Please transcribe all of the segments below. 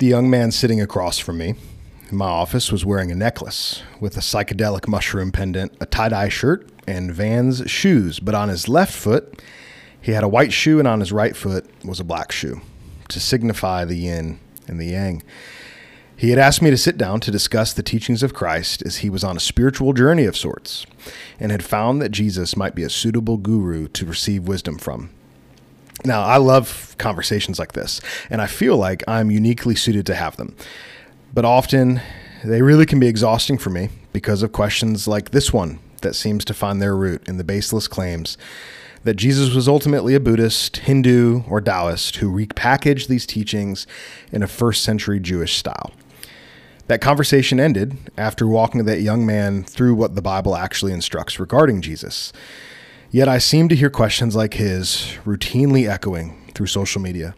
The young man sitting across from me in my office was wearing a necklace with a psychedelic mushroom pendant, a tie dye shirt, and Vans shoes. But on his left foot, he had a white shoe, and on his right foot was a black shoe to signify the yin and the yang. He had asked me to sit down to discuss the teachings of Christ as he was on a spiritual journey of sorts and had found that Jesus might be a suitable guru to receive wisdom from. Now, I love conversations like this, and I feel like I'm uniquely suited to have them. But often, they really can be exhausting for me because of questions like this one that seems to find their root in the baseless claims that Jesus was ultimately a Buddhist, Hindu, or Taoist who repackaged these teachings in a first century Jewish style. That conversation ended after walking that young man through what the Bible actually instructs regarding Jesus. Yet I seem to hear questions like his routinely echoing through social media.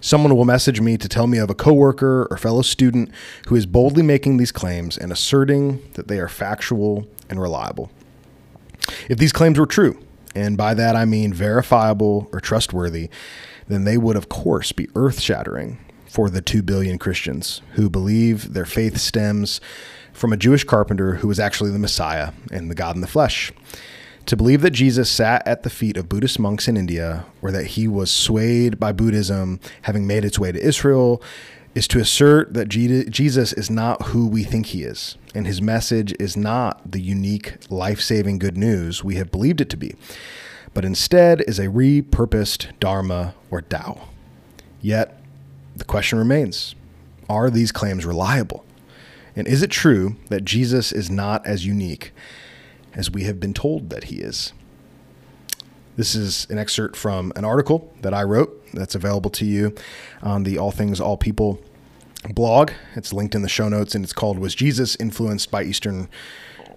Someone will message me to tell me of a coworker or fellow student who is boldly making these claims and asserting that they are factual and reliable. If these claims were true, and by that I mean verifiable or trustworthy, then they would, of course, be earth shattering for the 2 billion Christians who believe their faith stems from a Jewish carpenter who was actually the Messiah and the God in the flesh. To believe that Jesus sat at the feet of Buddhist monks in India, or that he was swayed by Buddhism having made its way to Israel, is to assert that Jesus is not who we think he is, and his message is not the unique, life saving good news we have believed it to be, but instead is a repurposed Dharma or Tao. Yet, the question remains are these claims reliable? And is it true that Jesus is not as unique as we have been told that he is. This is an excerpt from an article that I wrote that's available to you on the All Things All People blog. It's linked in the show notes and it's called Was Jesus Influenced by Eastern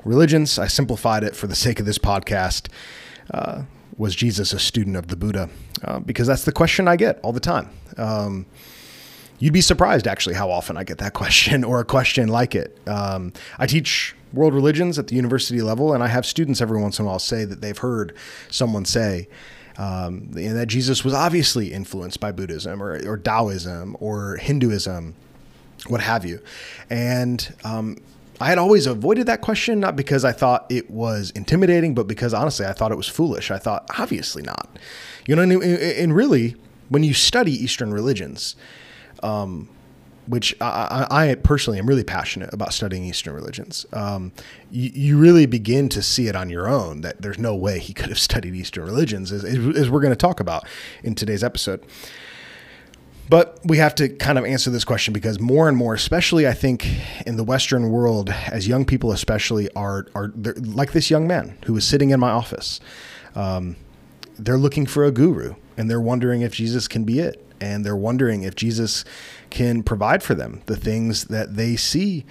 Religions? I simplified it for the sake of this podcast. Uh, was Jesus a student of the Buddha? Uh, because that's the question I get all the time. Um, you'd be surprised actually how often I get that question or a question like it. Um, I teach world religions at the university level, and I have students every once in a while say that they've heard someone say um, that Jesus was obviously influenced by Buddhism or, or Taoism or Hinduism, what have you. And um, I had always avoided that question, not because I thought it was intimidating, but because honestly, I thought it was foolish. I thought, obviously not. You know, and, and really, when you study Eastern religions, um, which I, I, personally am really passionate about studying Eastern religions. Um, you, you, really begin to see it on your own that there's no way he could have studied Eastern religions, as, as we're going to talk about in today's episode. But we have to kind of answer this question because more and more, especially I think in the Western world, as young people especially are are like this young man who was sitting in my office. Um, they're looking for a guru and they're wondering if Jesus can be it and they're wondering if Jesus can provide for them the things that they see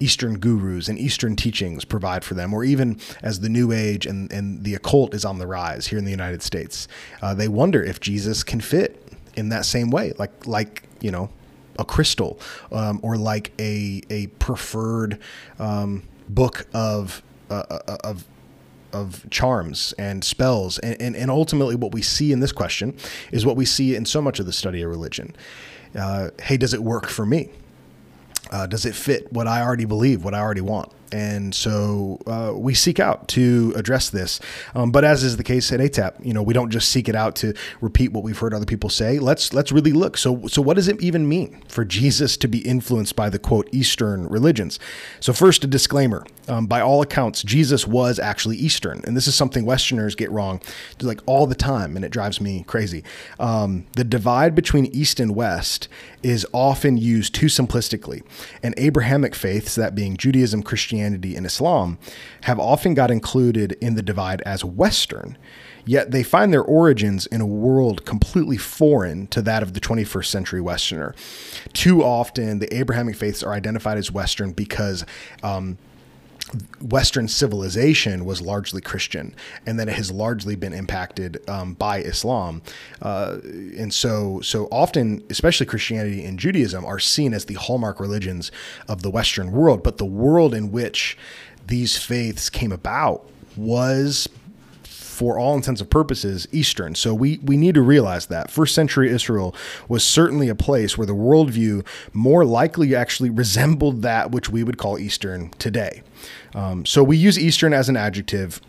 Eastern gurus and Eastern teachings provide for them, or even as the New Age and, and the occult is on the rise here in the United States. Uh, they wonder if Jesus can fit in that same way, like like you know a crystal um, or like a a preferred um, book of uh, uh of of charms and spells. And, and, and, ultimately, what we see in this question is what we see in so much of the study of religion. Uh, hey, does it work for me? Uh, does it fit what I already believe, what I already want? And so uh, we seek out to address this. Um, but as is the case at ATAP, you know, we don't just seek it out to repeat what we've heard other people say. Let's let's really look. So so what does it even mean for Jesus to be influenced by the quote Eastern religions? So first, a disclaimer: um, by all accounts, Jesus was actually Eastern, and this is something Westerners get wrong, like all the time, and it drives me crazy. Um, the divide between East and West is often used too simplistically, and Abrahamic faiths, that being Judaism, Christianity and Islam have often got included in the divide as Western, yet they find their origins in a world completely foreign to that of the 21st century Westerner. Too often, the Abrahamic faiths are identified as Western because um, Western civilization was largely Christian, and then it has largely been impacted um, by Islam. Uh, and so, so often, especially Christianity and Judaism, are seen as the hallmark religions of the Western world. But the world in which these faiths came about was for all intents and purposes, Eastern. So we, we need to realize that. First century Israel was certainly a place where the worldview more likely actually resembled that which we would call Eastern today. Um, so we use Eastern as an adjective.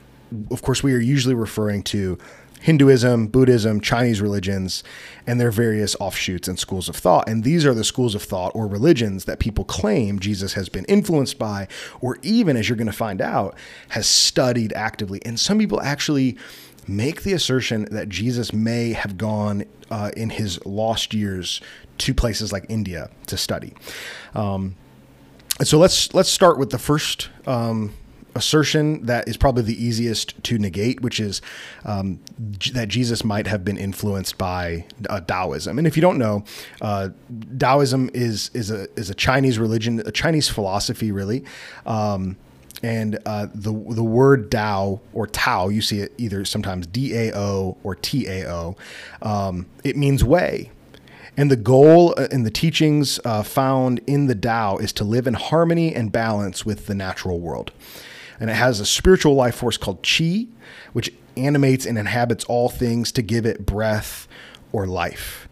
Of course, we are usually referring to Hinduism, Buddhism, Chinese religions, and their various offshoots and schools of thought. And these are the schools of thought or religions that people claim Jesus has been influenced by, or even, as you're going to find out, has studied actively. And some people actually make the assertion that Jesus may have gone uh, in his lost years to places like India to study. Um, so let's let's start with the first um, assertion that is probably the easiest to negate, which is um, that Jesus might have been influenced by uh, Taoism. And if you don't know, uh, Taoism is is a is a Chinese religion, a Chinese philosophy, really. Um, and uh, the the word Tao or Tao, you see it either sometimes D A O or T A O. Um, it means way. And the goal uh, in the teachings uh, found in the Tao is to live in harmony and balance with the natural world and it has a spiritual life force called chi, which animates and inhabits all things to give it breath or life.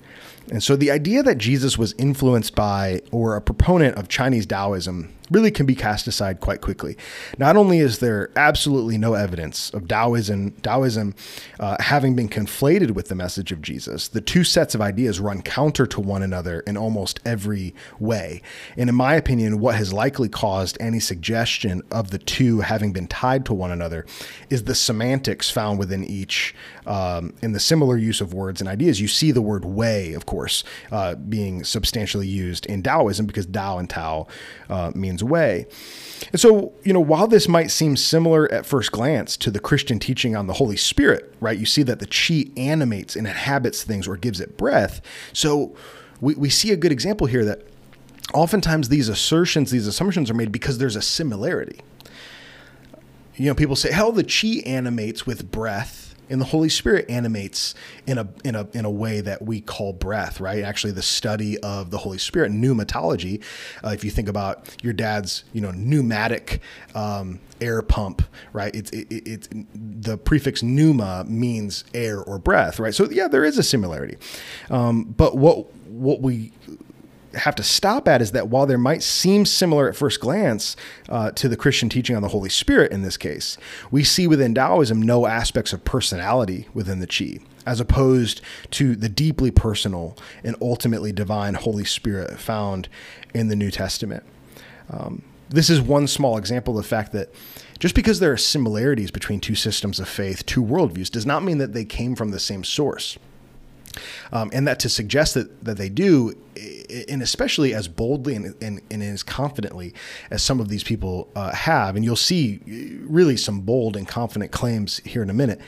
And so the idea that Jesus was influenced by or a proponent of Chinese Taoism really can be cast aside quite quickly. Not only is there absolutely no evidence of Taoism, Taoism uh, having been conflated with the message of Jesus, the two sets of ideas run counter to one another in almost every way. And in my opinion, what has likely caused any suggestion of the two having been tied to one another is the semantics found within each um, in the similar use of words and ideas. You see the word way, of course, uh, being substantially used in Taoism because Tao and Tao uh, way. And so, you know, while this might seem similar at first glance to the Christian teaching on the Holy Spirit, right? You see that the chi animates and inhabits things or gives it breath. So we, we see a good example here that oftentimes these assertions, these assumptions are made because there's a similarity. You know, people say, hell, the chi animates with breath and the Holy Spirit animates in a in a in a way that we call breath, right? Actually, the study of the Holy Spirit, pneumatology. Uh, if you think about your dad's, you know, pneumatic um, air pump, right? It's it, it, it's the prefix pneuma means air or breath, right? So yeah, there is a similarity, um, but what what we have to stop at is that while there might seem similar at first glance uh, to the Christian teaching on the Holy Spirit in this case, we see within Taoism no aspects of personality within the Qi, as opposed to the deeply personal and ultimately divine Holy Spirit found in the New Testament. Um, this is one small example of the fact that just because there are similarities between two systems of faith, two worldviews, does not mean that they came from the same source. Um, and that to suggest that, that they do, and especially as boldly and, and, and as confidently as some of these people uh, have, and you'll see really some bold and confident claims here in a minute,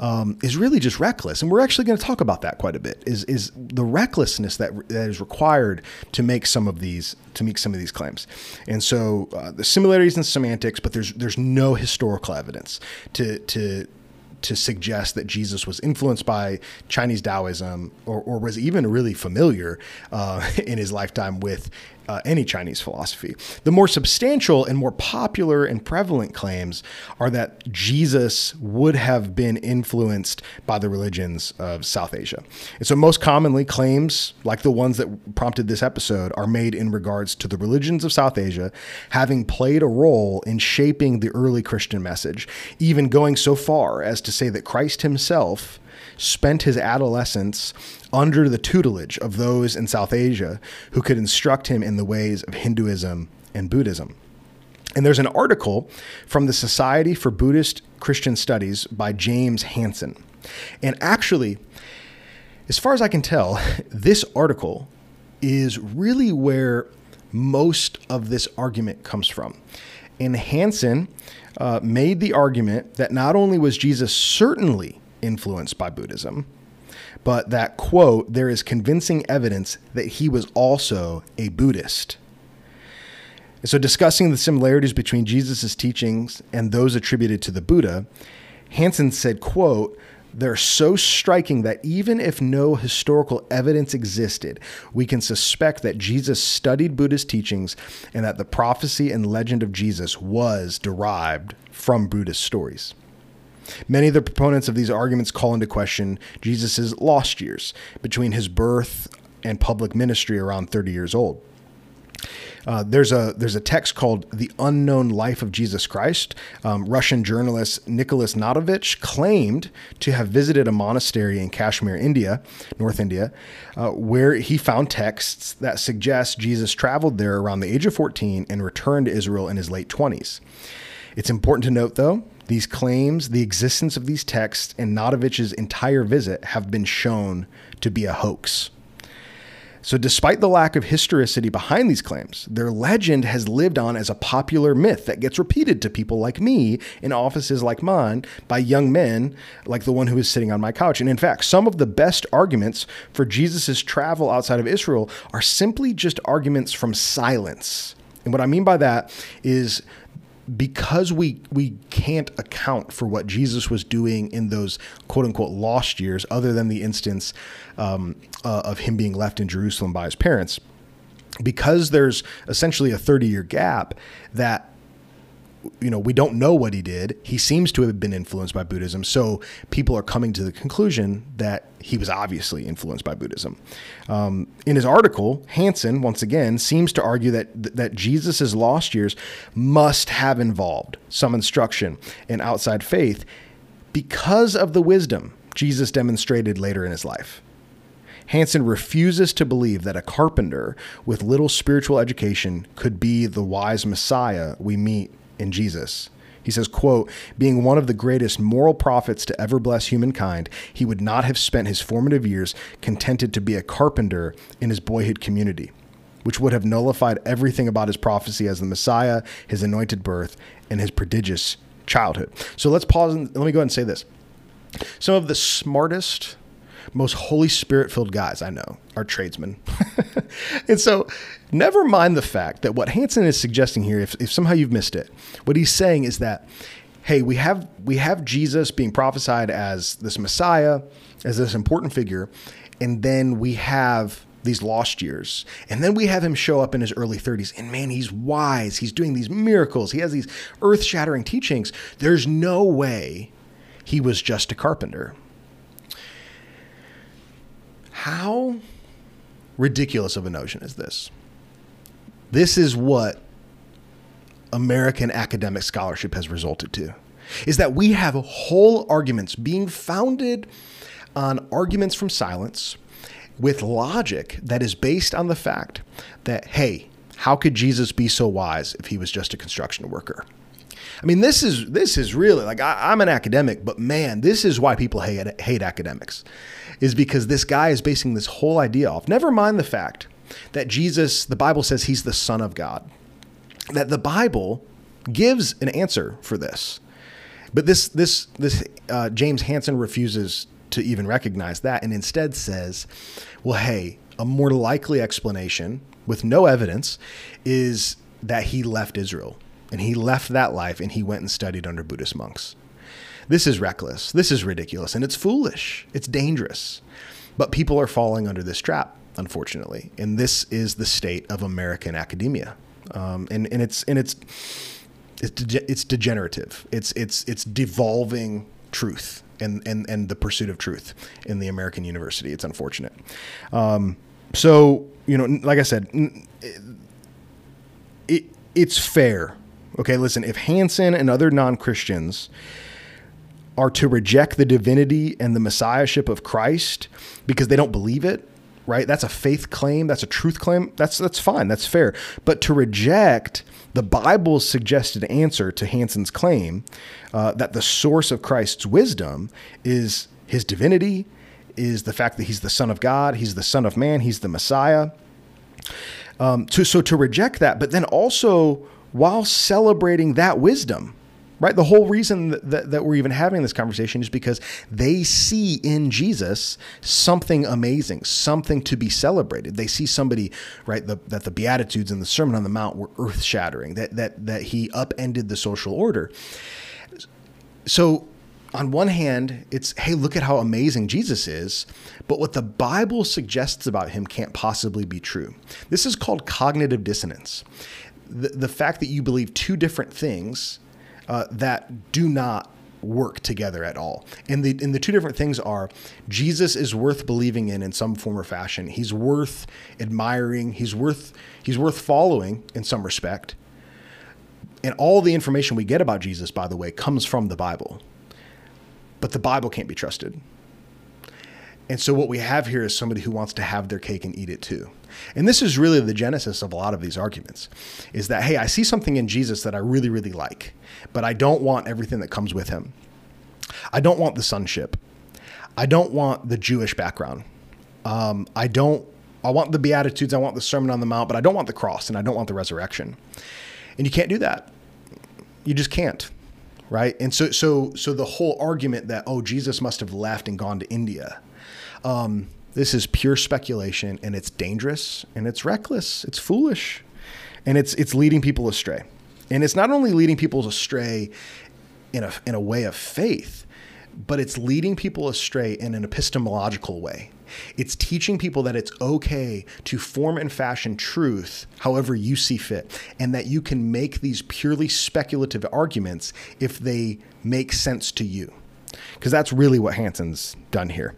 um, is really just reckless. And we're actually going to talk about that quite a bit. Is is the recklessness that that is required to make some of these to make some of these claims. And so uh, the similarities in semantics, but there's there's no historical evidence to to to suggest that Jesus was influenced by Chinese Taoism or, or was even really familiar uh, in his lifetime with uh, any Chinese philosophy. The more substantial and more popular and prevalent claims are that Jesus would have been influenced by the religions of South Asia. And so, most commonly, claims like the ones that prompted this episode are made in regards to the religions of South Asia having played a role in shaping the early Christian message, even going so far as to say that Christ himself spent his adolescence under the tutelage of those in South Asia who could instruct him in the ways of Hinduism and Buddhism. And there's an article from the Society for Buddhist Christian Studies by James Hanson. And actually, as far as I can tell, this article is really where most of this argument comes from. And Hanson uh, made the argument that not only was Jesus certainly influenced by Buddhism, but that, quote, there is convincing evidence that he was also a Buddhist. so, discussing the similarities between Jesus' teachings and those attributed to the Buddha, Hanson said, quote, they're so striking that even if no historical evidence existed, we can suspect that Jesus studied Buddhist teachings and that the prophecy and legend of Jesus was derived from Buddhist stories. Many of the proponents of these arguments call into question Jesus' lost years between his birth and public ministry around 30 years old. Uh, there's a there's a text called "The Unknown Life of Jesus Christ." Um, Russian journalist Nicholas Notovitch claimed to have visited a monastery in Kashmir, India, North India, uh, where he found texts that suggest Jesus traveled there around the age of 14 and returned to Israel in his late 20s. It's important to note, though, these claims, the existence of these texts, and Notovitch's entire visit have been shown to be a hoax. So, despite the lack of historicity behind these claims, their legend has lived on as a popular myth that gets repeated to people like me in offices like mine by young men like the one who is sitting on my couch. And in fact, some of the best arguments for Jesus' travel outside of Israel are simply just arguments from silence. And what I mean by that is because we we can't account for what Jesus was doing in those quote unquote lost years, other than the instance um, uh, of him being left in Jerusalem by his parents, because there's essentially a 30 year gap that you know, we don't know what he did. He seems to have been influenced by Buddhism. So people are coming to the conclusion that he was obviously influenced by Buddhism. Um, in his article, Hanson, once again, seems to argue that, that Jesus' lost years must have involved some instruction in outside faith because of the wisdom Jesus demonstrated later in his life. Hanson refuses to believe that a carpenter with little spiritual education could be the wise Messiah we meet in Jesus. He says, quote, being one of the greatest moral prophets to ever bless humankind, he would not have spent his formative years contented to be a carpenter in his boyhood community, which would have nullified everything about his prophecy as the Messiah, his anointed birth, and his prodigious childhood. So let's pause and let me go ahead and say this. Some of the smartest, most Holy Spirit filled guys I know are tradesmen. and so, never mind the fact that what Hanson is suggesting here, if, if somehow you've missed it, what he's saying is that, hey, we have we have Jesus being prophesied as this Messiah, as this important figure, and then we have these lost years. And then we have him show up in his early 30s. And man, he's wise. He's doing these miracles. He has these earth shattering teachings. There's no way he was just a carpenter. How ridiculous of a notion is this? This is what American academic scholarship has resulted to. Is that we have whole arguments being founded on arguments from silence with logic that is based on the fact that, hey, how could Jesus be so wise if he was just a construction worker? I mean, this is this is really like I, am an academic, but man, this is why people hate hate academics, is because this guy is basing this whole idea off. Never mind the fact that Jesus, the Bible says he's the Son of God, that the Bible gives an answer for this, but this this this uh, James Hanson refuses to even recognize that, and instead says, "Well, hey, a more likely explanation with no evidence is that he left Israel." And he left that life and he went and studied under Buddhist monks. This is reckless. This is ridiculous. And it's foolish. It's dangerous. But people are falling under this trap, unfortunately. And this is the state of American academia. Um, and, and it's, and it's, it's, de- it's degenerative. It's, it's, it's devolving truth and, and, and the pursuit of truth in the American university. It's unfortunate. Um, so, you know, like I said, it, it, it's fair Okay, listen, if Hanson and other non Christians are to reject the divinity and the messiahship of Christ because they don't believe it, right? That's a faith claim, that's a truth claim. That's that's fine, that's fair. But to reject the Bible's suggested answer to Hanson's claim uh, that the source of Christ's wisdom is his divinity, is the fact that he's the Son of God, he's the Son of Man, he's the Messiah. Um, to, so to reject that, but then also while celebrating that wisdom. Right? The whole reason that, that, we're even having this conversation is because they see in Jesus something amazing, something to be celebrated. They see somebody, right, the, that the Beatitudes and the Sermon on the Mount were earth shattering, that, that, that he upended the social order. So, on one hand, it's, hey, look at how amazing Jesus is, but what the Bible suggests about him can't possibly be true. This is called cognitive dissonance the, the fact that you believe two different things uh, that do not work together at all. And the and the two different things are Jesus is worth believing in in some form or fashion. He's worth admiring. He's worth he's worth following in some respect. And all the information we get about Jesus, by the way, comes from the Bible. But the Bible can't be trusted. And so what we have here is somebody who wants to have their cake and eat it too. And this is really the genesis of a lot of these arguments is that, hey, I see something in Jesus that I really, really like, but I don't want everything that comes with him. I don't want the sonship. I don't want the Jewish background. Um, I don't, I want the Beatitudes, I want the Sermon on the Mount, but I don't want the cross and I don't want the resurrection. And you can't do that. You just can't. Right. And so, so, so the whole argument that, oh, Jesus must have left and gone to India. Um, this is pure speculation and it's dangerous and it's reckless. It's foolish and it's, it's leading people astray. And it's not only leading people astray in a, in a way of faith, but it's leading people astray in an epistemological way. It's teaching people that it's okay to form and fashion truth however you see fit, and that you can make these purely speculative arguments if they make sense to you. Because that's really what Hanson's done here.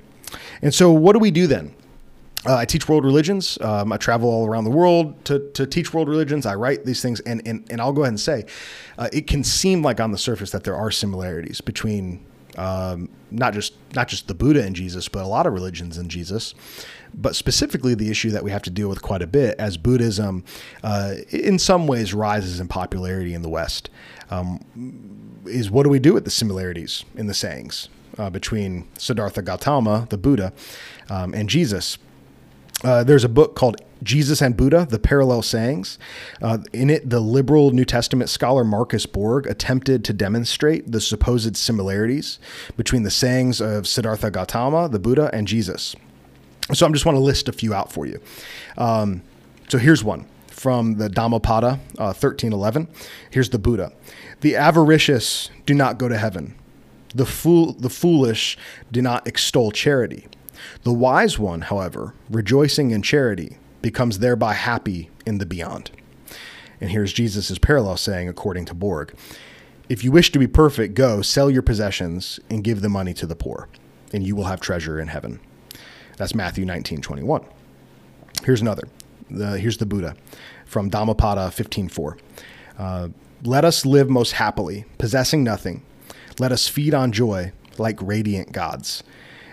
And so, what do we do then? Uh, I teach world religions. Um, I travel all around the world to, to teach world religions. I write these things, and, and, and I'll go ahead and say uh, it can seem like on the surface that there are similarities between um, not just not just the Buddha and Jesus, but a lot of religions and Jesus. But specifically, the issue that we have to deal with quite a bit as Buddhism, uh, in some ways, rises in popularity in the West, um, is what do we do with the similarities in the sayings? Uh, between Siddhartha Gautama, the Buddha, um, and Jesus. Uh, there's a book called Jesus and Buddha, The Parallel Sayings. Uh, in it, the liberal New Testament scholar Marcus Borg attempted to demonstrate the supposed similarities between the sayings of Siddhartha Gautama, the Buddha, and Jesus. So I'm just want to list a few out for you. Um, so here's one from the Dhammapada uh, 1311. Here's the Buddha. The avaricious do not go to heaven. The fool, the foolish do not extol charity. The wise one, however, rejoicing in charity, becomes thereby happy in the beyond. And here's Jesus' parallel saying, according to Borg If you wish to be perfect, go, sell your possessions, and give the money to the poor, and you will have treasure in heaven. That's Matthew 19 21. Here's another. The, here's the Buddha from Dhammapada 15.4. Uh, Let us live most happily, possessing nothing, let us feed on joy like radiant gods.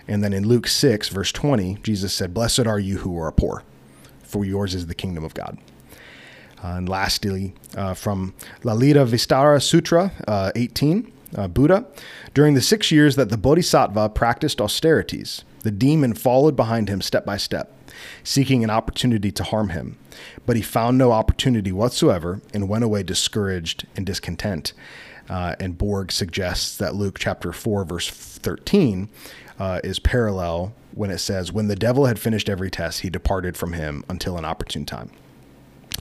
And then in Luke 6, verse 20, Jesus said, Blessed are you who are poor, for yours is the kingdom of God. Uh, and lastly, uh, from Lalita Vistara Sutra uh, 18, uh, Buddha, during the six years that the Bodhisattva practiced austerities, the demon followed behind him step by step, seeking an opportunity to harm him. But he found no opportunity whatsoever and went away discouraged and discontent. Uh, and Borg suggests that Luke chapter 4, verse 13 uh, is parallel when it says, When the devil had finished every test, he departed from him until an opportune time.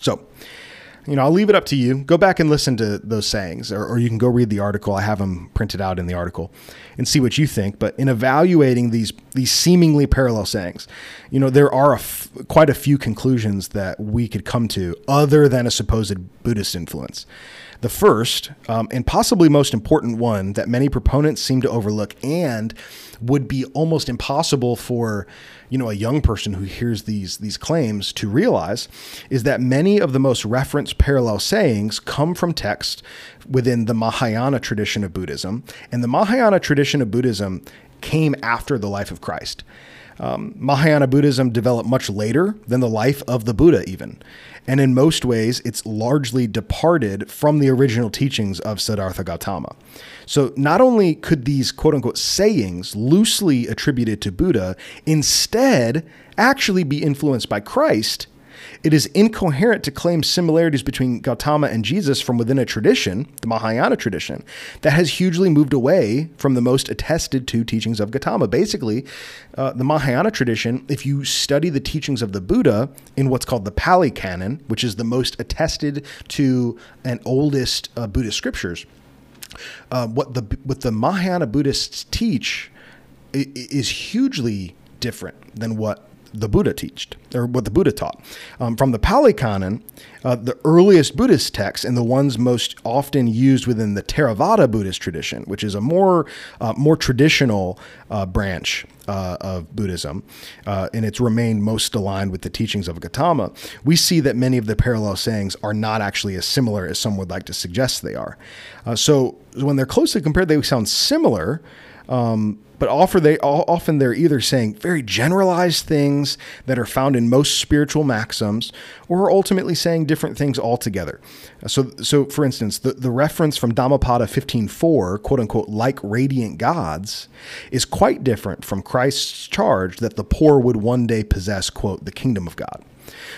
So, you know, I'll leave it up to you. Go back and listen to those sayings, or, or, you can go read the article. I have them printed out in the article, and see what you think. But in evaluating these these seemingly parallel sayings, you know, there are a f- quite a few conclusions that we could come to, other than a supposed Buddhist influence. The first, um, and possibly most important one that many proponents seem to overlook and would be almost impossible for you know a young person who hears these these claims to realize is that many of the most referenced parallel sayings come from text within the Mahayana tradition of Buddhism and the Mahayana tradition of Buddhism came after the life of Christ. Um, Mahayana Buddhism developed much later than the life of the Buddha, even. And in most ways, it's largely departed from the original teachings of Siddhartha Gautama. So not only could these quote unquote sayings loosely attributed to Buddha instead actually be influenced by Christ, it is incoherent to claim similarities between Gautama and Jesus from within a tradition, the Mahayana tradition, that has hugely moved away from the most attested to teachings of Gautama. Basically, uh, the Mahayana tradition, if you study the teachings of the Buddha in what's called the Pali Canon, which is the most attested to and oldest uh, Buddhist scriptures, uh, what the what the Mahayana Buddhists teach is hugely different than what the Buddha taught, or what the Buddha taught. Um, from the Pali Canon, uh, the earliest Buddhist texts and the ones most often used within the Theravada Buddhist tradition, which is a more uh, more traditional uh, branch uh, of Buddhism, uh, and it's remained most aligned with the teachings of Gautama. We see that many of the parallel sayings are not actually as similar as some would like to suggest they are. Uh, so when they're closely compared, they sound similar. Um, but offer they often they're either saying very generalized things that are found in most spiritual maxims or are ultimately saying different things altogether. So so for instance the, the reference from dhammapada 15.4 quote unquote like radiant gods is quite different from christ's charge that the poor would one day possess quote the kingdom of god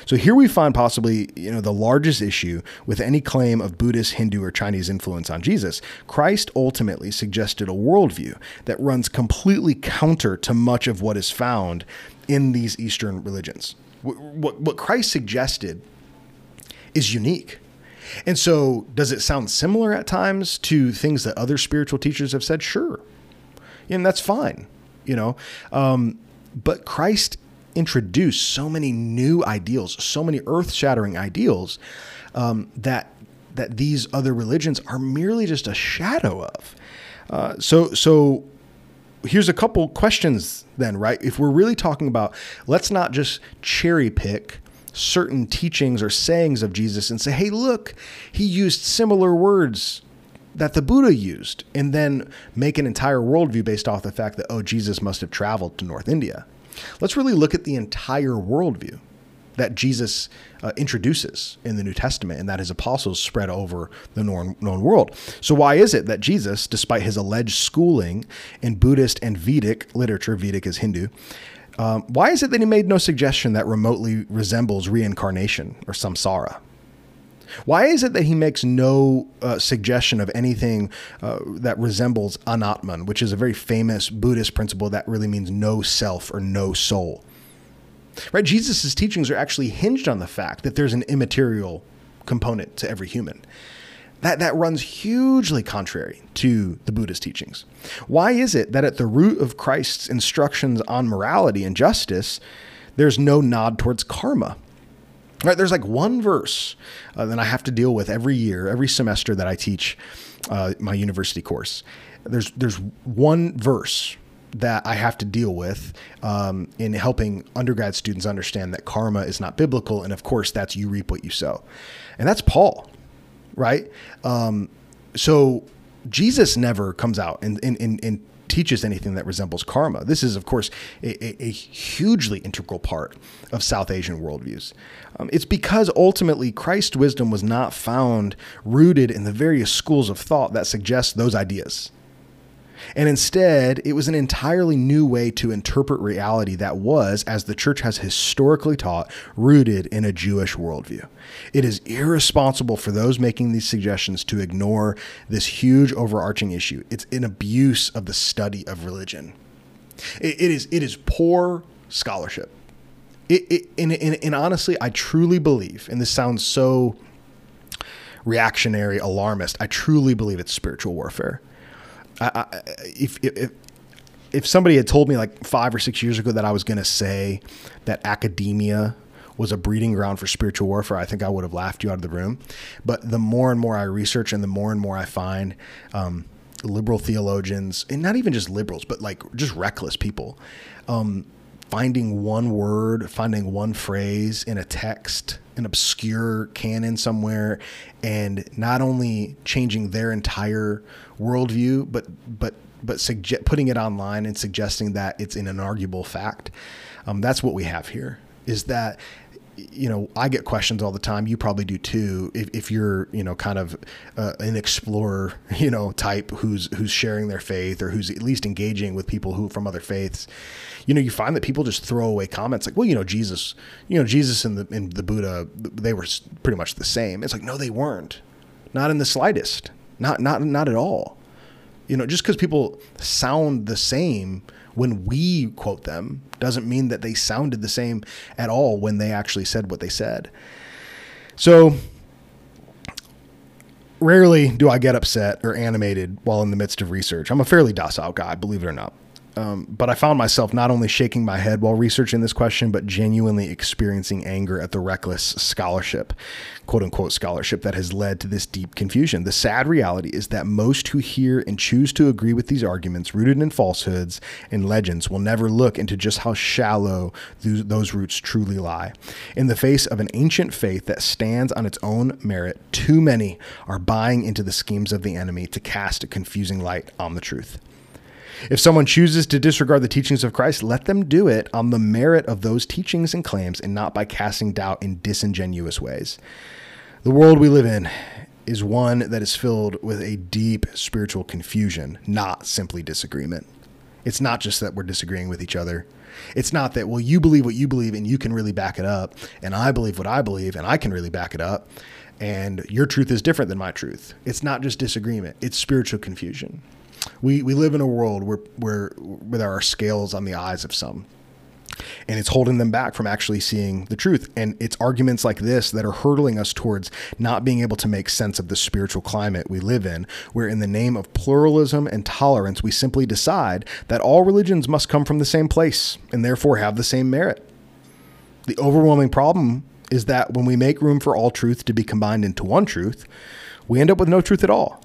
so here we find possibly, you know, the largest issue with any claim of Buddhist, Hindu, or Chinese influence on Jesus. Christ ultimately suggested a worldview that runs completely counter to much of what is found in these Eastern religions. What, what Christ suggested is unique. And so, does it sound similar at times to things that other spiritual teachers have said? Sure. And that's fine, you know. Um, but Christ introduce so many new ideals, so many earth-shattering ideals um, that that these other religions are merely just a shadow of. Uh, so so here's a couple questions then, right? If we're really talking about, let's not just cherry pick certain teachings or sayings of Jesus and say, hey, look, he used similar words that the Buddha used, and then make an entire worldview based off the fact that, oh, Jesus must have traveled to North India. Let's really look at the entire worldview that Jesus uh, introduces in the New Testament and that his apostles spread over the known, known world. So, why is it that Jesus, despite his alleged schooling in Buddhist and Vedic literature, Vedic is Hindu, um, why is it that he made no suggestion that remotely resembles reincarnation or samsara? Why is it that he makes no uh, suggestion of anything uh, that resembles anatman, which is a very famous Buddhist principle that really means no self or no soul? Right? Jesus' teachings are actually hinged on the fact that there's an immaterial component to every human. That, that runs hugely contrary to the Buddhist teachings. Why is it that at the root of Christ's instructions on morality and justice, there's no nod towards karma? Right, there's like one verse uh, that I have to deal with every year, every semester that I teach uh, my university course. There's there's one verse that I have to deal with um, in helping undergrad students understand that karma is not biblical, and of course that's you reap what you sow, and that's Paul, right? Um, so Jesus never comes out and, and, and, and teaches anything that resembles karma. This is, of course, a, a, a hugely integral part of South Asian worldviews. Um, it's because ultimately Christ's wisdom was not found rooted in the various schools of thought that suggest those ideas. And instead, it was an entirely new way to interpret reality that was, as the church has historically taught, rooted in a Jewish worldview. It is irresponsible for those making these suggestions to ignore this huge overarching issue. It's an abuse of the study of religion. it, it is, it is poor scholarship. It, it, and, and, and honestly, I truly believe, and this sounds so reactionary, alarmist, I truly believe it's spiritual warfare. I, if, if if somebody had told me like five or six years ago that I was going to say that academia was a breeding ground for spiritual warfare, I think I would have laughed you out of the room. But the more and more I research and the more and more I find um, liberal theologians, and not even just liberals, but like just reckless people, um, finding one word, finding one phrase in a text, an obscure canon somewhere, and not only changing their entire worldview, but but but suge- putting it online and suggesting that it's an inarguable fact. Um, that's what we have here. Is that you know, I get questions all the time. You probably do too. If, if you're, you know, kind of uh, an explorer, you know, type who's who's sharing their faith or who's at least engaging with people who from other faiths, you know, you find that people just throw away comments like, well, you know, Jesus, you know, Jesus and the and the Buddha, they were pretty much the same. It's like, no, they weren't, not in the slightest, not not not at all. You know, just because people sound the same when we quote them doesn't mean that they sounded the same at all when they actually said what they said. So rarely do I get upset or animated while in the midst of research. I'm a fairly docile guy, believe it or not. Um, but I found myself not only shaking my head while researching this question, but genuinely experiencing anger at the reckless scholarship, quote unquote scholarship, that has led to this deep confusion. The sad reality is that most who hear and choose to agree with these arguments, rooted in falsehoods and legends, will never look into just how shallow those, those roots truly lie. In the face of an ancient faith that stands on its own merit, too many are buying into the schemes of the enemy to cast a confusing light on the truth. If someone chooses to disregard the teachings of Christ, let them do it on the merit of those teachings and claims and not by casting doubt in disingenuous ways. The world we live in is one that is filled with a deep spiritual confusion, not simply disagreement. It's not just that we're disagreeing with each other. It's not that, well, you believe what you believe and you can really back it up, and I believe what I believe and I can really back it up, and your truth is different than my truth. It's not just disagreement, it's spiritual confusion. We we live in a world where where where there are scales on the eyes of some. And it's holding them back from actually seeing the truth. And it's arguments like this that are hurtling us towards not being able to make sense of the spiritual climate we live in, where in the name of pluralism and tolerance, we simply decide that all religions must come from the same place and therefore have the same merit. The overwhelming problem is that when we make room for all truth to be combined into one truth, we end up with no truth at all.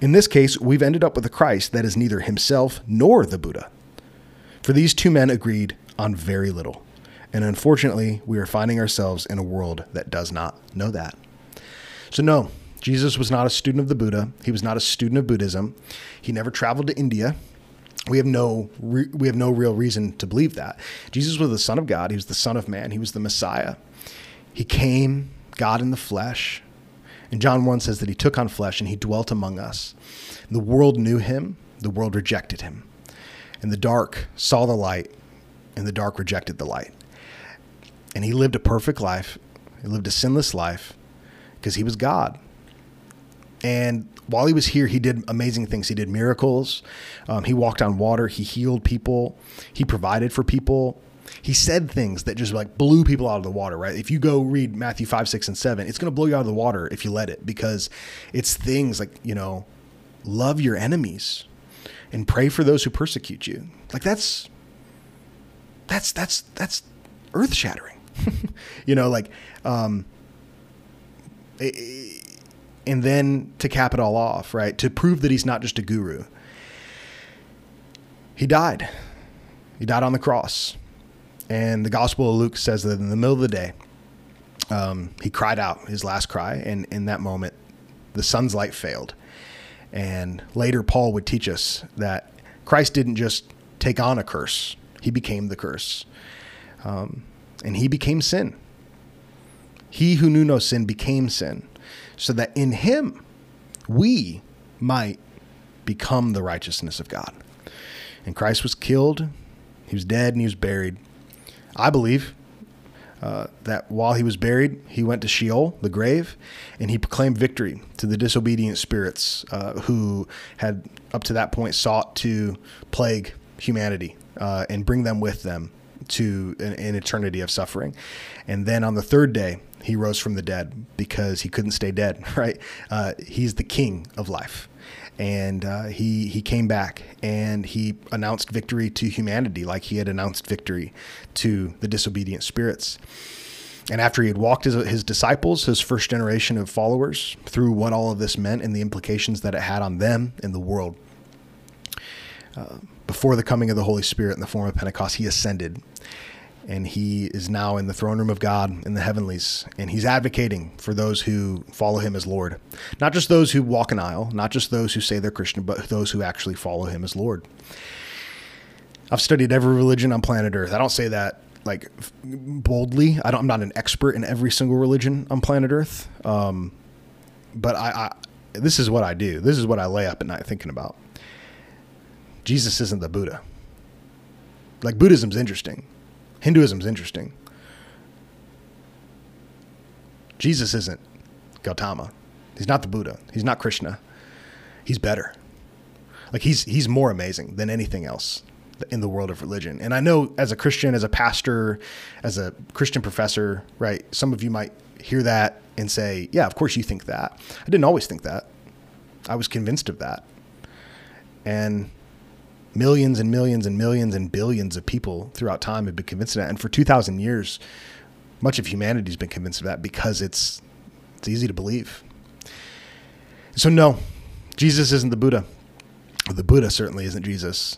In this case, we've ended up with a Christ that is neither himself nor the Buddha. For these two men agreed on very little. And unfortunately, we are finding ourselves in a world that does not know that. So, no, Jesus was not a student of the Buddha. He was not a student of Buddhism. He never traveled to India. We have no re- we have no real reason to believe that. Jesus was the son of God. He was the son of man. He was the Messiah. He came, God in the flesh, and John 1 says that he took on flesh and he dwelt among us. The world knew him, the world rejected him. And the dark saw the light, and the dark rejected the light. And he lived a perfect life, he lived a sinless life because he was God. And while he was here, he did amazing things. He did miracles. Um, he walked on water. He healed people. He provided for people he said things that just like blew people out of the water, right? If you go read Matthew 5, 6, and 7, it's going to blow you out of the water if you let it because it's things like, you know, love your enemies and pray for those who persecute you. Like that's, that's, that's, that's earth shattering. you know, like, um, and then to cap it all off, right? To prove that he's not just a guru, he died. He died on the cross. And the Gospel of Luke says that in the middle of the day, um, he cried out his last cry, and in that moment, the sun's light failed. And later, Paul would teach us that Christ didn't just take on a curse, he became the curse. Um, and he became sin. He who knew no sin became sin, so that in him we might become the righteousness of God. And Christ was killed, he was dead, and he was buried I believe uh, that while he was buried, he went to Sheol, the grave, and he proclaimed victory to the disobedient spirits uh, who had, up to that point, sought to plague humanity uh, and bring them with them to an, an, eternity of suffering. And then on the third day, he rose from the dead because he couldn't stay dead, right? Uh, he's the king of life and uh, he he came back and he announced victory to humanity like he had announced victory to the disobedient spirits. And after he had walked his, his disciples, his first generation of followers, through what all of this meant and the implications that it had on them in the world, uh, before the coming of the Holy Spirit in the form of Pentecost, he ascended and he is now in the throne room of God in the heavenlies, and he's advocating for those who follow him as Lord. Not just those who walk an aisle, not just those who say they're Christian, but those who actually follow him as Lord. I've studied every religion on planet Earth. I don't say that like boldly. I I'm not an expert in every single religion on planet Earth, um, but I, I this is what I do. This is what I lay up at night thinking about. Jesus isn't the Buddha. Like Buddhism's interesting Hinduism's interesting. Jesus isn't Gautama. He's not the Buddha. He's not Krishna. He's better. Like he's he's more amazing than anything else in the world of religion. And I know as a Christian, as a pastor, as a Christian professor, right? Some of you might hear that and say, "Yeah, of course you think that." I didn't always think that. I was convinced of that. And millions and millions and millions and billions of people throughout time have been convinced of that. And for 2,000 years, much of humanity's been convinced of that because it's it's easy to believe. So no, Jesus isn't the Buddha. The Buddha certainly isn't Jesus.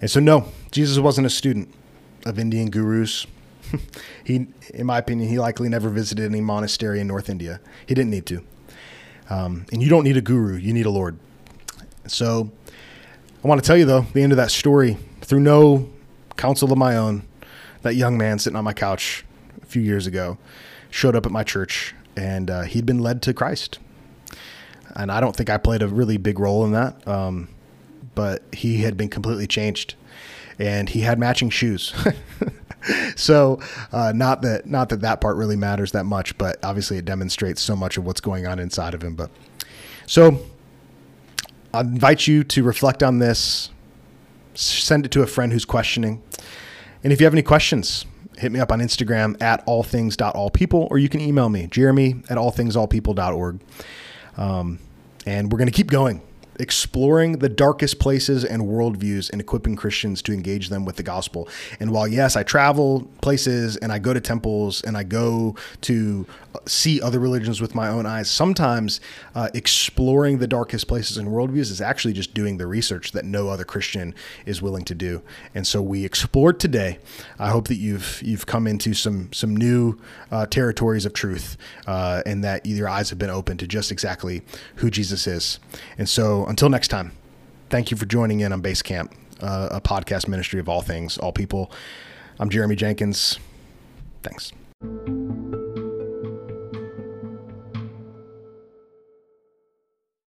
And so no, Jesus wasn't a student of Indian gurus. he, in my opinion, he likely never visited any monastery in North India. He didn't need to. Um, and you don't need a guru; you need a Lord. So, I want to tell you though, the end of that story, through no counsel of my own, that young man sitting on my couch a few years ago showed up at my church, and uh, he'd been led to Christ. And I don't think I played a really big role in that, um, but he had been completely changed, and he had matching shoes. so uh, not that not that that part really matters that much, but obviously it demonstrates so much of what's going on inside of him. But so I invite you to reflect on this, send it to a friend who's questioning, and if you have any questions, hit me up on Instagram at allthings.allpeople, or you can email me, jeremy at allthingsallpeople.org. Um, and we're going to keep going exploring the darkest places and worldviews and equipping Christians to engage them with the gospel. And while, yes, I travel places and I go to temples and I go to see other religions with my own eyes, sometimes uh, exploring the darkest places and worldviews is actually just doing the research that no other Christian is willing to do. And so we explored today. I hope that you've you've come into some some new uh, territories of truth uh, and that your eyes have been open to just exactly who Jesus is. And until next time, thank you for joining in on Basecamp, uh, a podcast ministry of all things, all people. I'm Jeremy Jenkins. Thanks.